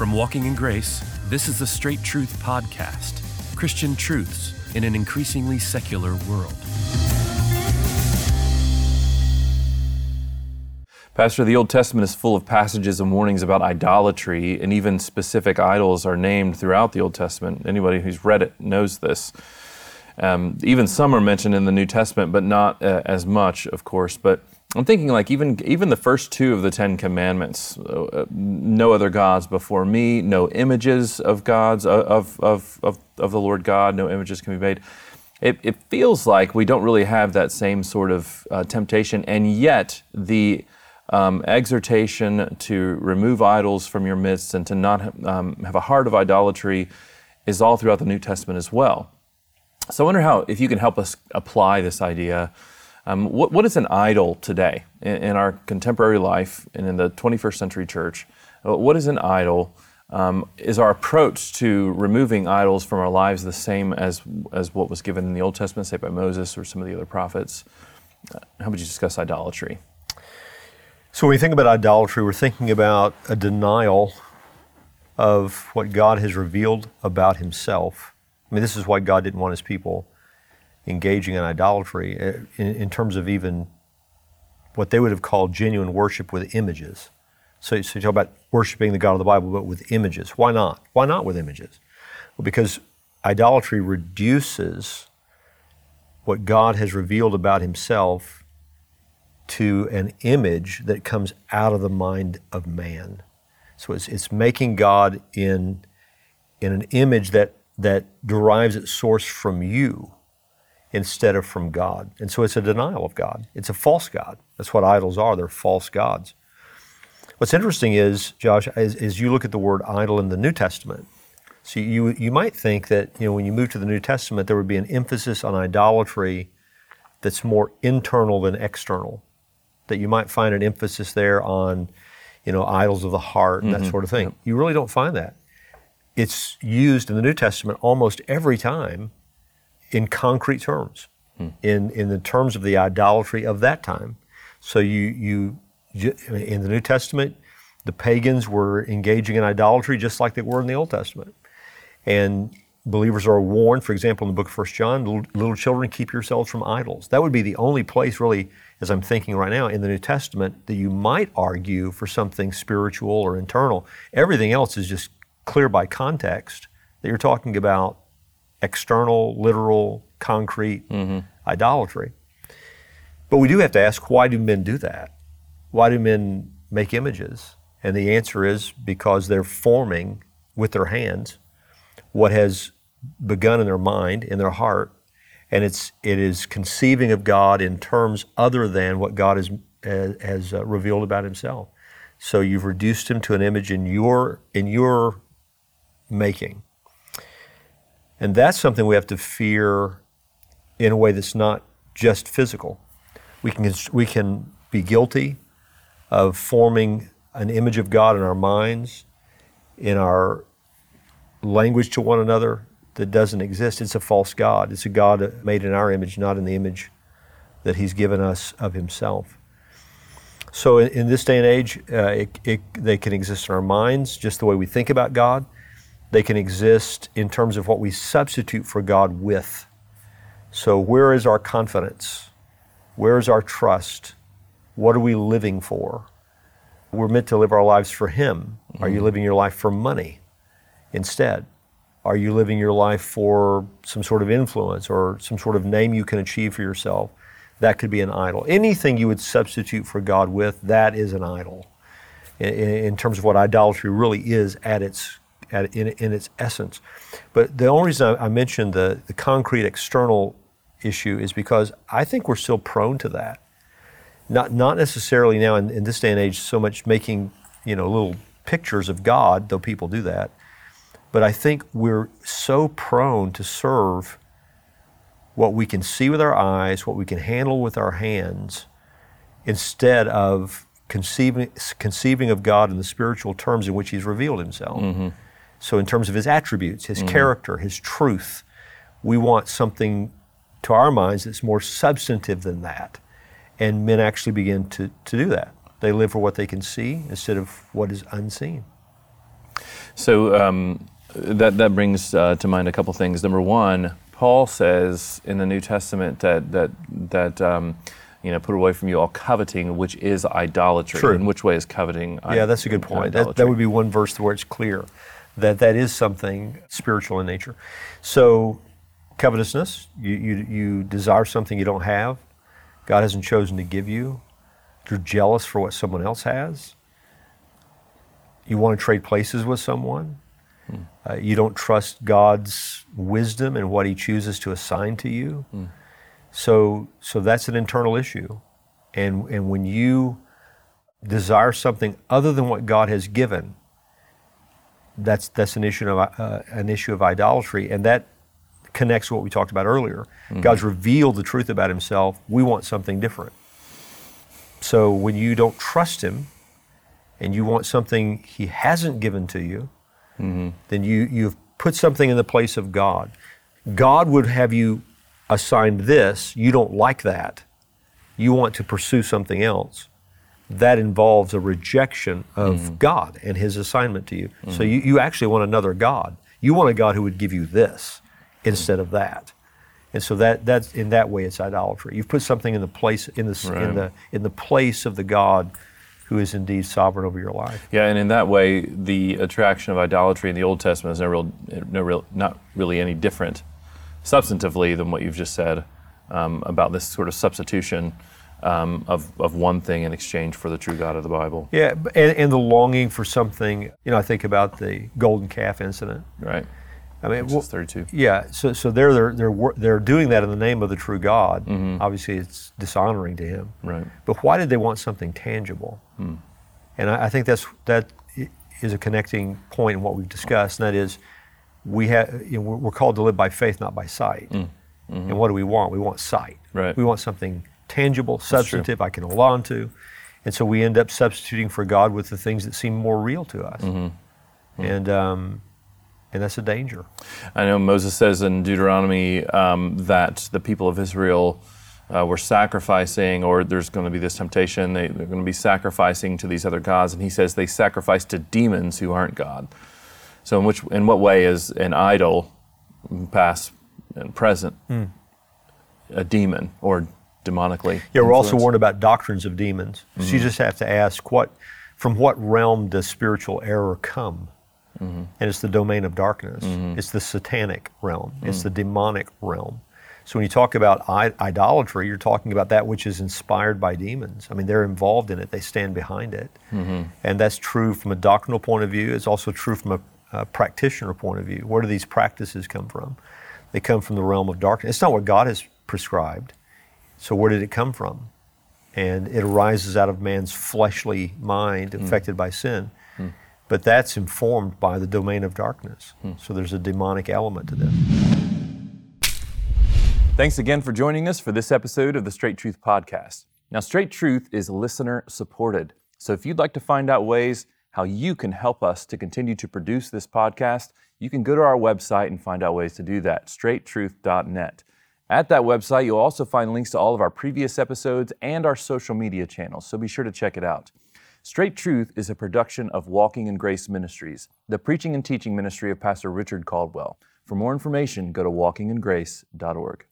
From Walking in Grace, this is the Straight Truth Podcast Christian truths in an increasingly secular world. Pastor, the Old Testament is full of passages and warnings about idolatry, and even specific idols are named throughout the Old Testament. Anybody who's read it knows this. Um, even some are mentioned in the New Testament, but not uh, as much, of course. But I'm thinking like even even the first two of the Ten Commandments: uh, no other gods before me, no images of gods uh, of, of of of the Lord God, no images can be made. It, it feels like we don't really have that same sort of uh, temptation, and yet the um, exhortation to remove idols from your midst and to not um, have a heart of idolatry is all throughout the New Testament as well. So I wonder how, if you can help us apply this idea. Um, what, what is an idol today in, in, our contemporary life and in the 21st century church? Uh, what is an idol? Um, is our approach to removing idols from our lives the same as, as what was given in the Old Testament, say by Moses or some of the other prophets? Uh, how would you discuss idolatry? So when we think about idolatry, we're thinking about a denial of what God has revealed about Himself. I mean, this is why God didn't want His people engaging in idolatry eh, in, in terms of even what they would have called genuine worship with images. So, so you talk about worshiping the God of the Bible, but with images. Why not? Why not with images? Well, because idolatry reduces what God has revealed about Himself to an image that comes out of the mind of man. So it's, it's making God in, in an image that, that derives its source from you instead of from God. And so it's a denial of God. It's a false God. That's what idols are. They're false gods. What's interesting is, Josh, is, is you look at the word idol in the New Testament. So you, you might think that you know, when you move to the New Testament, there would be an emphasis on idolatry that's more internal than external that you might find an emphasis there on, you know, idols of the heart and mm-hmm. that sort of thing. Yep. You really don't find that. It's used in the New Testament almost every time in concrete terms, hmm. in, in the terms of the idolatry of that time. So you, you, in the New Testament, the pagans were engaging in idolatry just like they were in the Old Testament. And believers are warned, for example, in the book of 1 John, little children, keep yourselves from idols. That would be the only place really as I'm thinking right now, in the New Testament, that you might argue for something spiritual or internal. Everything else is just clear by context that you're talking about external, literal, concrete mm-hmm. idolatry. But we do have to ask why do men do that? Why do men make images? And the answer is because they're forming with their hands what has begun in their mind, in their heart, and it's it is conceiving of God in terms other than what God has has uh, revealed about Himself. So you've reduced Him to an image in your in your making, and that's something we have to fear in a way that's not just physical. We can we can be guilty of forming an image of God in our minds, in our language to one another, that doesn't exist. It's a false God. It's a God made in our image, not in the image that He's given us of Himself. So, in, in this day and age, uh, it, it, they can exist in our minds, just the way we think about God. They can exist in terms of what we substitute for God with. So, where is our confidence? Where is our trust? What are we living for? We're meant to live our lives for Him. Mm-hmm. Are you mm-hmm. living your life for money instead? Are you living your life for some sort of influence or some sort of name you can achieve for yourself? That could be an idol. Anything you would substitute for God with, that is an idol. In, in terms of what idolatry really is at its at, in, in its essence. But the only reason I, I mentioned the, the concrete external issue is because I think we're still prone to that. Not, not necessarily now in, in this day and age so much making you know little pictures of God, though people do that, but I think we're so prone to serve what we can see with our eyes, what we can handle with our hands, instead of conceiving, conceiving of God in the spiritual terms in which He's revealed Himself. Mm-hmm. So, in terms of His attributes, His mm-hmm. character, His truth, we want something to our minds that's more substantive than that. And men actually begin to, to do that. They live for what they can see instead of what is unseen. So um, that that brings uh, to mind a couple things. Number one, Paul says in the New Testament that that that um, you know put away from you all coveting, which is idolatry. True. In which way is coveting? Yeah, that's a good point. That, that would be one verse where it's clear that that is something spiritual in nature. So, covetousness, you, you, you desire something you don't have, God hasn't chosen to give you. You're jealous for what someone else has. You want to trade places with someone. Hmm. Uh, you don't trust God's wisdom and what He chooses to assign to you. Hmm. So, so that's an internal issue. And, and when you desire something other than what God has given, that's, that's an, issue of, uh, an issue of idolatry. And that connects to what we talked about earlier. Mm-hmm. God's revealed the truth about Himself. We want something different. So when you don't trust Him and you want something He hasn't given to you, mm-hmm. then you, you've put something in the place of God. God would have you assigned this, you don't like that, you want to pursue something else, that involves a rejection of mm-hmm. God and His assignment to you. Mm-hmm. So you, you actually want another God. You want a God who would give you this instead of that. And so that that's in that way it's idolatry. You've put something in the place in the right. in the in the place of the God who is indeed sovereign over your life. Yeah, and in that way, the attraction of idolatry in the Old Testament is no real, no real, not really any different substantively than what you've just said um, about this sort of substitution um, of, of one thing in exchange for the true God of the Bible. Yeah, and, and, the longing for something. You know, I think about the golden calf incident. Right. I mean, well, 32. Yeah, so so they're they're they're they're doing that in the name of the true God. Mm-hmm. Obviously, it's dishonoring to Him. Right. But why did they want something tangible? Hmm. And I, I think that's that is a connecting point in what we've discussed, and that is we have you know, we're called to live by faith, not by sight. Mm. Mm-hmm. And what do we want? We want sight. Right. We want something tangible, substantive, I can hold on to. And so we end up substituting for God with the things that seem more real to us. Mm-hmm. Mm-hmm. And um, and that's a danger. I know Moses says in Deuteronomy um, that the people of Israel uh, were sacrificing, or there's going to be this temptation, they, they're going to be sacrificing to these other gods, and he says they sacrifice to demons who aren't God. So, in which, in what way is an idol, past and present, mm. a demon or demonically? Yeah, we're also warned about doctrines of demons. Mm-hmm. So you just have to ask, what, from what realm does spiritual error come? Mm-hmm. And it's the domain of darkness. Mm-hmm. It's the satanic realm. It's mm. the demonic realm. So when you talk about I- idolatry, you're talking about that which is inspired by demons. I mean, they're involved in it. They stand behind it, mm-hmm. and that's true from a doctrinal point of view. It's also true from a uh, practitioner point of view. Where do these practices come from? They come from the realm of darkness. It's not what God has prescribed. So where did it come from? And it arises out of man's fleshly mind hmm. affected mm. by sin. Mm. But that's informed by the domain of darkness. Mm. So there's a demonic element to this. Thanks again for joining us for this episode of the Straight Truth Podcast. Now, Straight Truth is listener supported. So if you'd like to find out ways how you can help us to continue to produce this podcast, you can go to our website and find out ways to do that, straighttruth.net. At that website, you'll also find links to all of our previous episodes and our social media channels, so be sure to check it out. Straight Truth is a production of Walking in Grace Ministries, the preaching and teaching ministry of Pastor Richard Caldwell. For more information, go to walkingingrace.org.